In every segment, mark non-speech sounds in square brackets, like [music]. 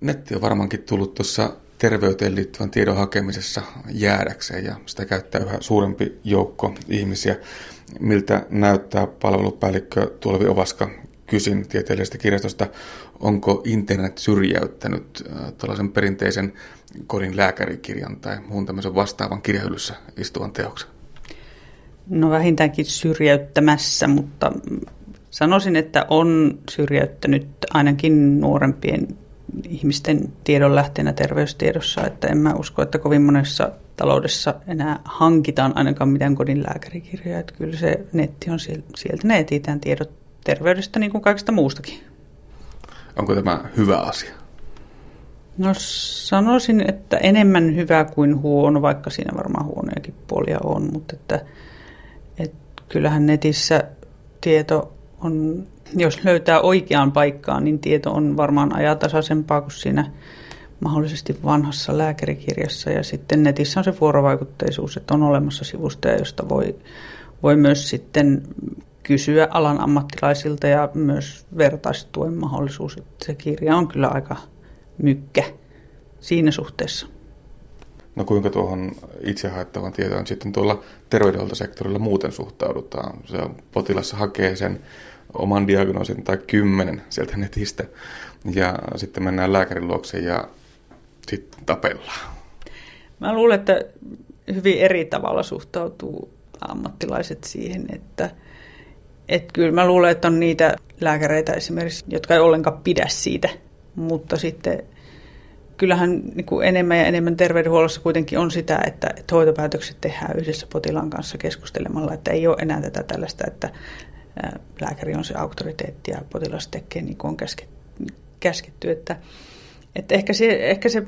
Netti on varmaankin tullut tuossa terveyteen liittyvän tiedon hakemisessa jäädäkseen ja sitä käyttää yhä suurempi joukko ihmisiä. Miltä näyttää palvelupäällikkö Tuolevi Ovaska kysyn tieteellisestä kirjastosta, onko internet syrjäyttänyt äh, tällaisen perinteisen kodin lääkärikirjan tai muun tämmöisen vastaavan kirjahyllyssä istuvan teoksen? No vähintäänkin syrjäyttämässä, mutta sanoisin, että on syrjäyttänyt ainakin nuorempien ihmisten tiedonlähteenä terveystiedossa, että en mä usko, että kovin monessa taloudessa enää hankitaan ainakaan mitään kodin lääkärikirjoja. Että kyllä se netti on sieltä, sieltä ne etsitään tiedot terveydestä niin kuin kaikesta muustakin. Onko tämä hyvä asia? No sanoisin, että enemmän hyvä kuin huono, vaikka siinä varmaan huonojakin puolia on, mutta että, että kyllähän netissä tieto on, jos löytää oikeaan paikkaan, niin tieto on varmaan ajatasaisempaa kuin siinä mahdollisesti vanhassa lääkärikirjassa. Ja sitten netissä on se vuorovaikutteisuus, että on olemassa sivustoja, josta voi, voi myös sitten kysyä alan ammattilaisilta ja myös vertaistuen mahdollisuus. Että se kirja on kyllä aika mykkä siinä suhteessa. No kuinka tuohon itse haettavan tietoon sitten tuolla terveydenhuoltosektorilla muuten suhtaudutaan? Se potilassa hakee sen oman diagnoosin tai kymmenen sieltä netistä ja sitten mennään lääkärin luokse ja sitten tapellaan. Mä luulen, että hyvin eri tavalla suhtautuu ammattilaiset siihen, että – että kyllä mä luulen, että on niitä lääkäreitä esimerkiksi, jotka ei ollenkaan pidä siitä, mutta sitten kyllähän niin kuin enemmän ja enemmän terveydenhuollossa kuitenkin on sitä, että, että hoitopäätökset tehdään yhdessä potilaan kanssa keskustelemalla, että ei ole enää tätä tällaista, että lääkäri on se auktoriteetti ja potilas tekee niin kuin on käsketty. Että, että ehkä, se, ehkä se,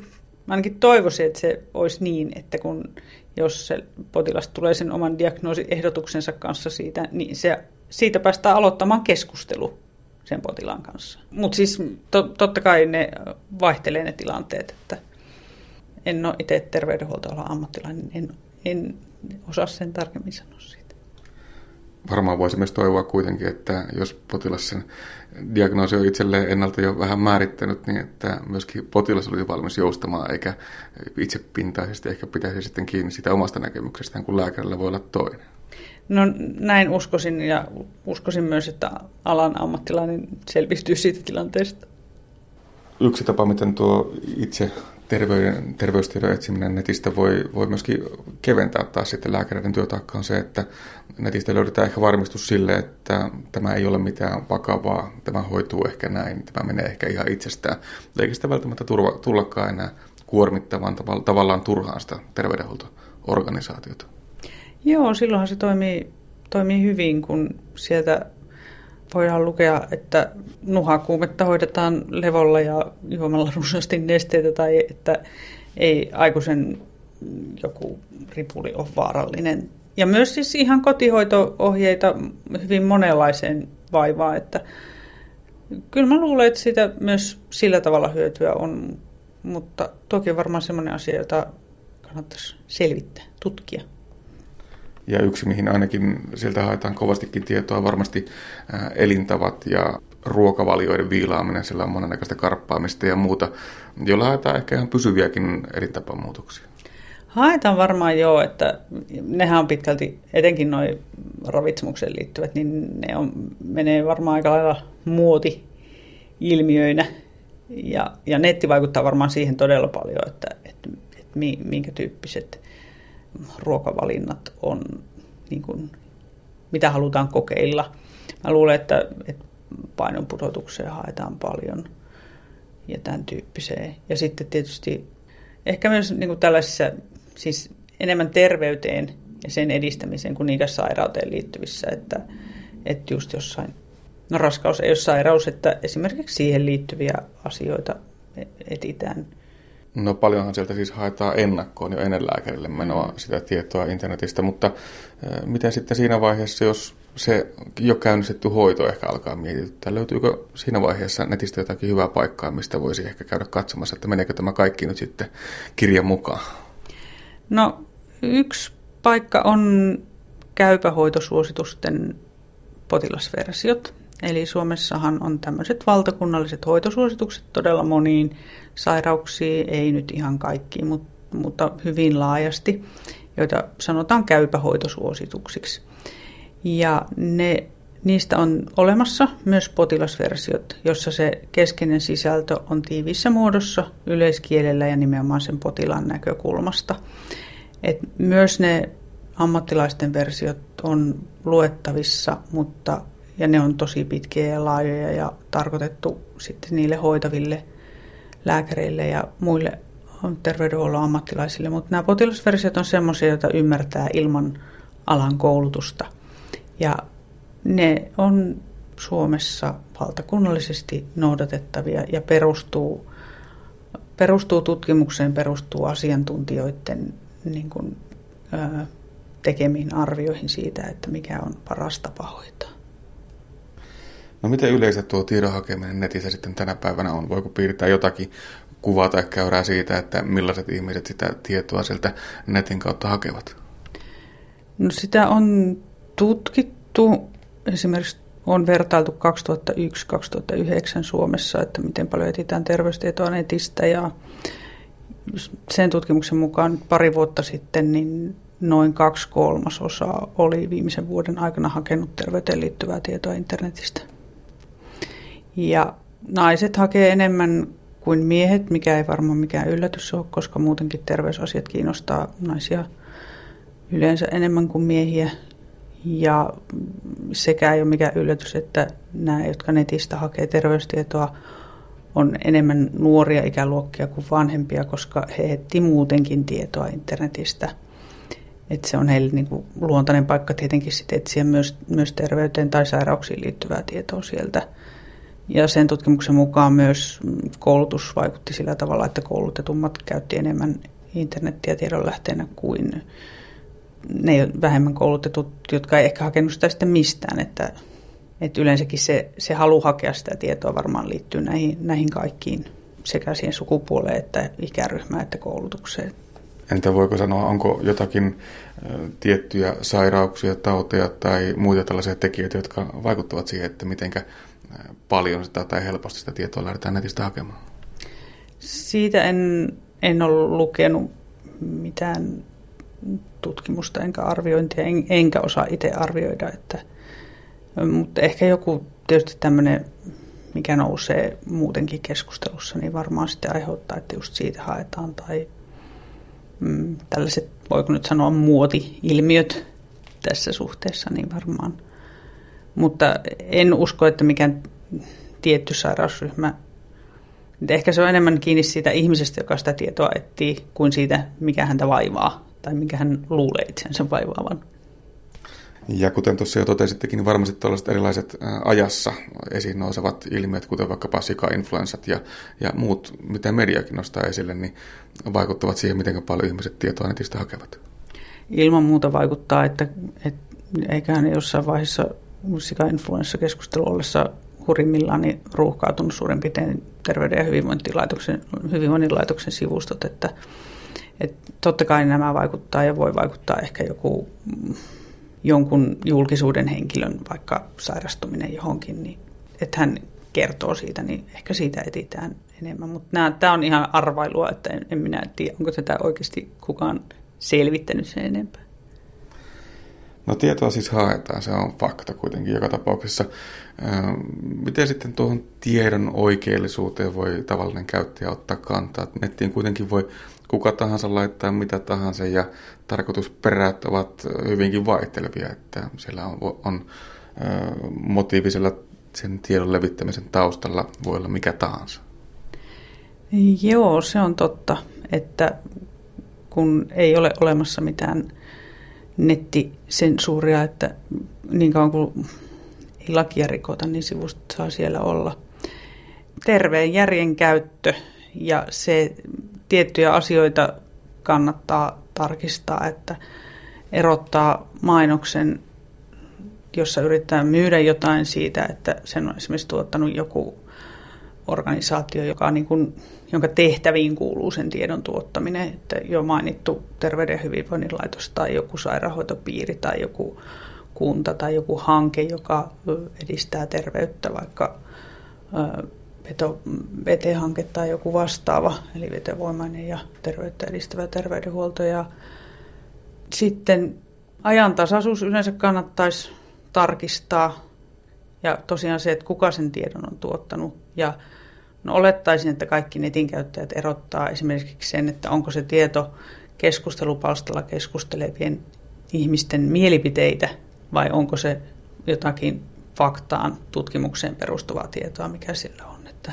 ainakin toivoisin, että se olisi niin, että kun jos se potilas tulee sen oman diagnoosiehdotuksensa kanssa siitä, niin se siitä päästään aloittamaan keskustelu sen potilaan kanssa. Mutta siis to, totta kai ne vaihtelee ne tilanteet, että en ole itse terveydenhuoltoalan ammattilainen, en, en osaa sen tarkemmin sanoa siitä. Varmaan voisi myös toivoa kuitenkin, että jos potilas sen diagnoosi on itselleen ennalta jo vähän määrittänyt, niin että myöskin potilas olisi valmis joustamaan, eikä itsepintaisesti ehkä pitäisi sitten kiinni sitä omasta näkemyksestään, kun lääkärillä voi olla toinen. No näin uskoisin ja uskoisin myös, että alan ammattilainen selvistyy siitä tilanteesta. Yksi tapa, miten tuo itse terveyden, terveystiedon etsiminen netistä voi, voi myöskin keventää taas sitten lääkäreiden työtaakkaa on se, että netistä löydetään ehkä varmistus sille, että tämä ei ole mitään vakavaa, tämä hoituu ehkä näin, tämä menee ehkä ihan itsestään, eikä sitä välttämättä turva, tullakaan enää kuormittavan tavallaan turhaan sitä terveydenhuoltoorganisaatiota. Joo, silloinhan se toimii, toimii hyvin, kun sieltä voidaan lukea, että nuhakuumetta hoidetaan levolla ja juomalla runsaasti nesteitä tai että ei aikuisen joku ripuli ole vaarallinen. Ja myös siis ihan kotihoito-ohjeita hyvin monenlaiseen vaivaan, että kyllä mä luulen, että siitä myös sillä tavalla hyötyä on, mutta toki varmaan sellainen asia, jota kannattaisi selvittää, tutkia. Ja yksi, mihin ainakin sieltä haetaan kovastikin tietoa, varmasti elintavat ja ruokavalioiden viilaaminen, sillä on monennäköistä karppaamista ja muuta, jolla haetaan ehkä ihan pysyviäkin elintapamuutoksia. Haetaan varmaan joo, että nehän on pitkälti, etenkin noin ravitsemukseen liittyvät, niin ne on, menee varmaan aika lailla muoti-ilmiöinä. Ja, ja netti vaikuttaa varmaan siihen todella paljon, että, että, että minkä tyyppiset ruokavalinnat on, niin kuin, mitä halutaan kokeilla. Mä luulen, että, että painon pudotukseen haetaan paljon ja tämän tyyppiseen. Ja sitten tietysti ehkä myös niin kuin tällaisissa, siis enemmän terveyteen ja sen edistämiseen kuin niinkään sairauteen liittyvissä, että, että just jossain, no raskaus ei ole sairaus, että esimerkiksi siihen liittyviä asioita etitään – No paljonhan sieltä siis haetaan ennakkoon jo ennen lääkärille menoa sitä tietoa internetistä, mutta miten sitten siinä vaiheessa, jos se jo käynnistetty hoito ehkä alkaa mietityttää, löytyykö siinä vaiheessa netistä jotakin hyvää paikkaa, mistä voisi ehkä käydä katsomassa, että meneekö tämä kaikki nyt sitten kirjan mukaan? No yksi paikka on käypähoitosuositusten potilasversiot. Eli Suomessahan on tämmöiset valtakunnalliset hoitosuositukset todella moniin sairauksiin, ei nyt ihan kaikkiin, mutta hyvin laajasti, joita sanotaan käypähoitosuosituksiksi. Ja ne, niistä on olemassa myös potilasversiot, jossa se keskeinen sisältö on tiivissä muodossa yleiskielellä ja nimenomaan sen potilaan näkökulmasta. Et myös ne ammattilaisten versiot on luettavissa, mutta ja ne on tosi pitkiä ja laajoja ja tarkoitettu sitten niille hoitaville lääkäreille ja muille terveydenhuollon ammattilaisille. Mutta nämä potilasversiot on sellaisia, joita ymmärtää ilman alan koulutusta. Ja ne on Suomessa valtakunnallisesti noudatettavia ja perustuu, perustuu tutkimukseen, perustuu asiantuntijoiden niin kuin, ö, tekemiin arvioihin siitä, että mikä on paras tapa hoitaa. No miten yleensä tuo tiedon hakeminen netissä sitten tänä päivänä on? Voiko piirtää jotakin kuvaa tai käyrää siitä, että millaiset ihmiset sitä tietoa sieltä netin kautta hakevat? No sitä on tutkittu. Esimerkiksi on vertailtu 2001-2009 Suomessa, että miten paljon etsitään terveystietoa netistä ja sen tutkimuksen mukaan pari vuotta sitten niin noin kaksi kolmasosaa oli viimeisen vuoden aikana hakenut terveyteen liittyvää tietoa internetistä. Ja naiset hakee enemmän kuin miehet, mikä ei varmaan mikään yllätys ole, koska muutenkin terveysasiat kiinnostaa naisia yleensä enemmän kuin miehiä. Ja sekä ei ole mikään yllätys, että nämä, jotka netistä hakee terveystietoa, on enemmän nuoria ikäluokkia kuin vanhempia, koska he etsivät muutenkin tietoa internetistä. Et se on heille niin kuin luontainen paikka tietenkin sit etsiä myös, myös terveyteen tai sairauksiin liittyvää tietoa sieltä. Ja sen tutkimuksen mukaan myös koulutus vaikutti sillä tavalla, että koulutetummat käytti enemmän internettiä tiedonlähteenä kuin ne vähemmän koulutetut, jotka ei ehkä hakenut sitä sitten mistään. Että, että yleensäkin se, se halu hakea sitä tietoa varmaan liittyy näihin, näihin kaikkiin, sekä siihen sukupuoleen että ikäryhmään että koulutukseen. Entä voiko sanoa, onko jotakin tiettyjä sairauksia, tauteja tai muita tällaisia tekijöitä, jotka vaikuttavat siihen, että mitenkä paljon sitä tai helposti sitä tietoa lähdetään netistä hakemaan? Siitä en, en ole lukenut mitään tutkimusta enkä arviointia, en, enkä osaa itse arvioida. Että, mutta ehkä joku tietysti tämmöinen, mikä nousee muutenkin keskustelussa, niin varmaan sitten aiheuttaa, että just siitä haetaan. Tai mm, tällaiset, voiko nyt sanoa, muoti-ilmiöt tässä suhteessa, niin varmaan – mutta en usko, että mikään tietty sairausryhmä. Ehkä se on enemmän kiinni siitä ihmisestä, joka sitä tietoa etsii, kuin siitä, mikä häntä vaivaa tai mikä hän luulee itsensä vaivaavan. Ja kuten tuossa jo totesittekin, niin varmasti tällaiset erilaiset ajassa esiin nousevat ilmiöt, kuten vaikkapa sika-influenssat ja, ja muut, mitä mediakin nostaa esille, niin vaikuttavat siihen, miten paljon ihmiset tietoa netistä hakevat. Ilman muuta vaikuttaa, että, että eiköhän jossain vaiheessa sika-influenssakeskustelu ollessa hurimmillaan niin ruuhkautunut suurin piirtein terveyden ja hyvinvointilaitoksen, hyvinvointilaitoksen sivustot, että, että totta kai nämä vaikuttaa ja voi vaikuttaa ehkä joku jonkun julkisuuden henkilön vaikka sairastuminen johonkin, niin että hän kertoo siitä, niin ehkä siitä etitään enemmän. Mutta tämä on ihan arvailua, että en, en minä tiedä, onko tätä oikeasti kukaan selvittänyt sen enempää. No tietoa siis haetaan, se on fakta kuitenkin joka tapauksessa. Miten sitten tuohon tiedon oikeellisuuteen voi tavallinen käyttäjä ottaa kantaa? Nettiin kuitenkin voi kuka tahansa laittaa mitä tahansa ja tarkoitusperät ovat hyvinkin vaihtelevia, että siellä on, on motiivisella sen tiedon levittämisen taustalla voi olla mikä tahansa. Joo, se on totta, että kun ei ole olemassa mitään nettisensuuria, että niin kauan kuin ei lakia rikota, niin sivustot saa siellä olla. Terveen järjen käyttö ja se tiettyjä asioita kannattaa tarkistaa, että erottaa mainoksen, jossa yrittää myydä jotain siitä, että sen on esimerkiksi tuottanut joku organisaatio, joka niin kuin, jonka tehtäviin kuuluu sen tiedon tuottaminen. Että jo mainittu terveyden ja hyvinvoinnin laitos tai joku sairaanhoitopiiri tai joku kunta tai joku hanke, joka edistää terveyttä, vaikka VT-hanke tai joku vastaava, eli vetovoimainen ja terveyttä edistävä terveydenhuolto. Ja sitten ajantasaisuus yleensä kannattaisi tarkistaa ja tosiaan se, että kuka sen tiedon on tuottanut. Ja no olettaisin, että kaikki netin käyttäjät erottaa esimerkiksi sen, että onko se tieto keskustelupalstalla keskustelevien ihmisten mielipiteitä vai onko se jotakin faktaan, tutkimukseen perustuvaa tietoa, mikä sillä on. Että,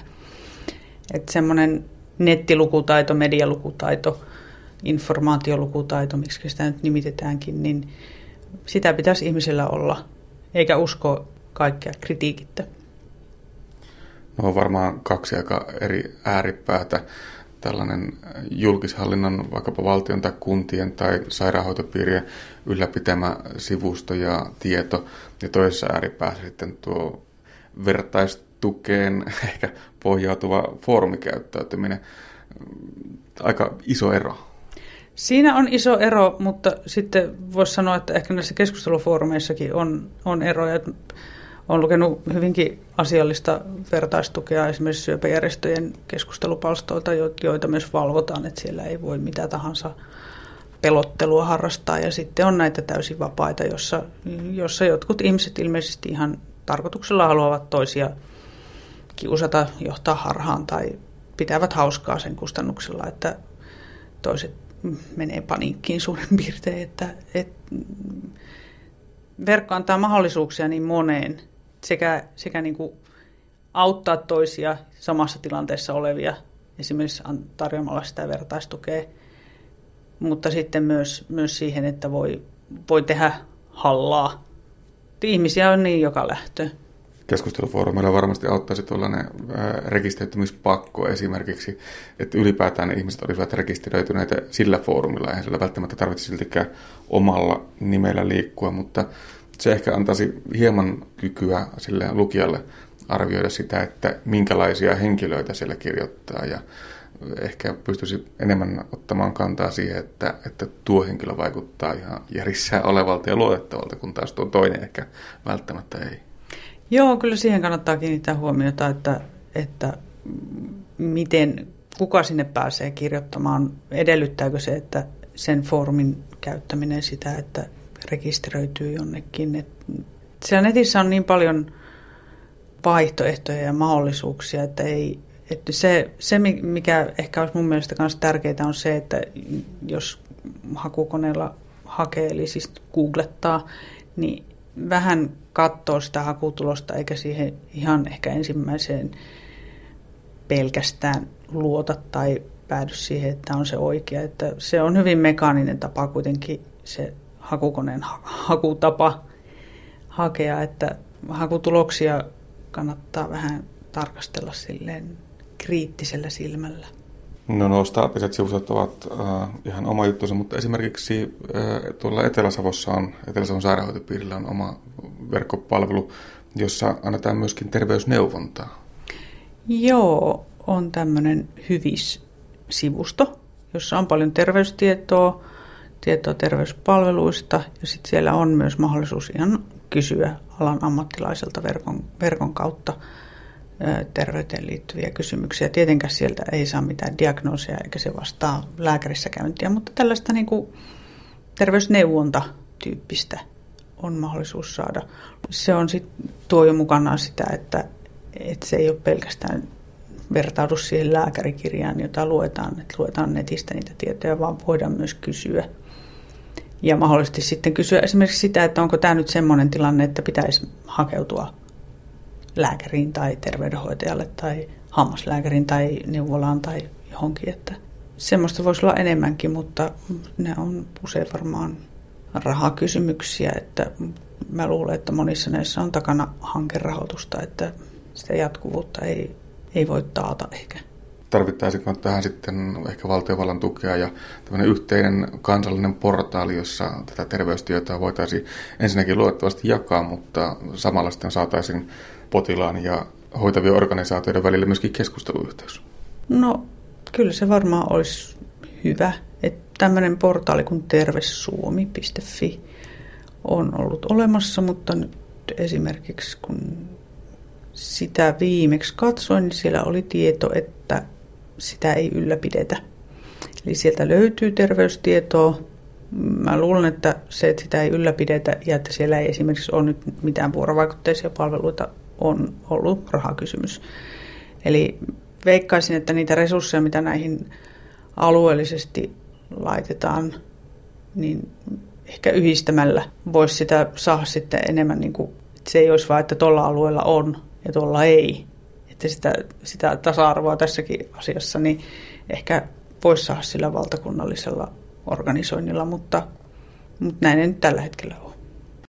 että semmoinen nettilukutaito, medialukutaito, informaatiolukutaito, miksi sitä nyt nimitetäänkin, niin sitä pitäisi ihmisillä olla, eikä usko kaikkea kritiikittä. No on varmaan kaksi aika eri ääripäätä. Tällainen julkishallinnon, vaikkapa valtion tai kuntien tai sairaanhoitopiirien ylläpitämä sivusto ja tieto. Ja toisessa ääripäässä sitten tuo vertaistukeen [laughs] ehkä pohjautuva foorumikäyttäytyminen. Aika iso ero. Siinä on iso ero, mutta sitten voisi sanoa, että ehkä näissä keskustelufoorumeissakin on, on eroja. Olen lukenut hyvinkin asiallista vertaistukea esimerkiksi syöpäjärjestöjen keskustelupalstoilta, joita myös valvotaan, että siellä ei voi mitä tahansa pelottelua harrastaa. Ja sitten on näitä täysin vapaita, jossa, jossa jotkut ihmiset ilmeisesti ihan tarkoituksella haluavat toisia kiusata, johtaa harhaan tai pitävät hauskaa sen kustannuksella, että toiset menee paniikkiin suurin piirtein, että, että verkko antaa mahdollisuuksia niin moneen sekä, sekä niin kuin auttaa toisia samassa tilanteessa olevia, esimerkiksi tarjoamalla sitä vertaistukea, mutta sitten myös, myös siihen, että voi, voi tehdä hallaa. Ihmisiä on niin joka lähtö. Keskustelufoorumeilla varmasti auttaisi tuollainen rekisteröitymispakko esimerkiksi, että ylipäätään ne ihmiset olisivat rekisteröityneitä sillä foorumilla, eihän sillä välttämättä tarvitse siltikään omalla nimellä liikkua, mutta se ehkä antaisi hieman kykyä sille lukijalle arvioida sitä, että minkälaisia henkilöitä siellä kirjoittaa ja ehkä pystyisi enemmän ottamaan kantaa siihen, että, että tuo henkilö vaikuttaa ihan järjissään olevalta ja luotettavalta, kun taas tuo toinen ehkä välttämättä ei. Joo, kyllä siihen kannattaa kiinnittää huomiota, että, että miten, kuka sinne pääsee kirjoittamaan, edellyttääkö se, että sen foorumin käyttäminen sitä, että rekisteröityy jonnekin. Et siellä netissä on niin paljon vaihtoehtoja ja mahdollisuuksia, että ei, että se, se, mikä ehkä olisi mun mielestä myös tärkeää, on se, että jos hakukoneella hakee, eli siis googlettaa, niin vähän katsoo sitä hakutulosta, eikä siihen ihan ehkä ensimmäiseen pelkästään luota tai päädy siihen, että on se oikea. Että se on hyvin mekaaninen tapa kuitenkin se hakukoneen hakutapa hakea, että hakutuloksia kannattaa vähän tarkastella silleen kriittisellä silmällä. No nuo staattiset sivustot ovat äh, ihan oma juttuunsa, mutta esimerkiksi äh, tuolla Etelä-Savossa on, Etelä-Savon sairaanhoitopiirillä on oma verkkopalvelu, jossa annetaan myöskin terveysneuvontaa. Joo, on tämmöinen hyvis-sivusto, jossa on paljon terveystietoa, tietoa terveyspalveluista ja sitten siellä on myös mahdollisuus ihan kysyä alan ammattilaiselta verkon, verkon kautta terveyteen liittyviä kysymyksiä. Tietenkään sieltä ei saa mitään diagnoosia eikä se vastaa lääkärissä käyntiä, mutta tällaista niin kuin terveysneuvonta-tyyppistä on mahdollisuus saada. Se on sit, tuo jo mukanaan sitä, että, että se ei ole pelkästään vertaudu siihen lääkärikirjaan, jota luetaan, että luetaan netistä niitä tietoja, vaan voidaan myös kysyä ja mahdollisesti sitten kysyä esimerkiksi sitä, että onko tämä nyt semmoinen tilanne, että pitäisi hakeutua lääkäriin tai terveydenhoitajalle tai hammaslääkäriin tai neuvolaan tai johonkin. Että semmoista voisi olla enemmänkin, mutta ne on usein varmaan rahakysymyksiä, että mä luulen, että monissa näissä on takana hankerahoitusta, että sitä jatkuvuutta ei, ei voi taata ehkä tarvittaisiko tähän sitten ehkä valtiovallan tukea ja tämmöinen yhteinen kansallinen portaali, jossa tätä terveystietoa voitaisiin ensinnäkin luotettavasti jakaa, mutta samalla sitten saataisiin potilaan ja hoitavien organisaatioiden välillä myöskin keskusteluyhteys? No kyllä se varmaan olisi hyvä, että tämmöinen portaali kuin tervesuomi.fi on ollut olemassa, mutta nyt esimerkiksi kun sitä viimeksi katsoin, niin siellä oli tieto, että sitä ei ylläpidetä. Eli sieltä löytyy terveystietoa. Mä luulen, että se, että sitä ei ylläpidetä ja että siellä ei esimerkiksi ole nyt mitään vuorovaikutteisia palveluita, on ollut rahakysymys. Eli veikkaisin, että niitä resursseja, mitä näihin alueellisesti laitetaan, niin ehkä yhdistämällä voisi sitä saada sitten enemmän, niin kuin, että se ei olisi vain, että tuolla alueella on ja tuolla ei. Että sitä, sitä tasa-arvoa tässäkin asiassa, niin ehkä voisi saada sillä valtakunnallisella organisoinnilla, mutta, mutta näin ei nyt tällä hetkellä ole.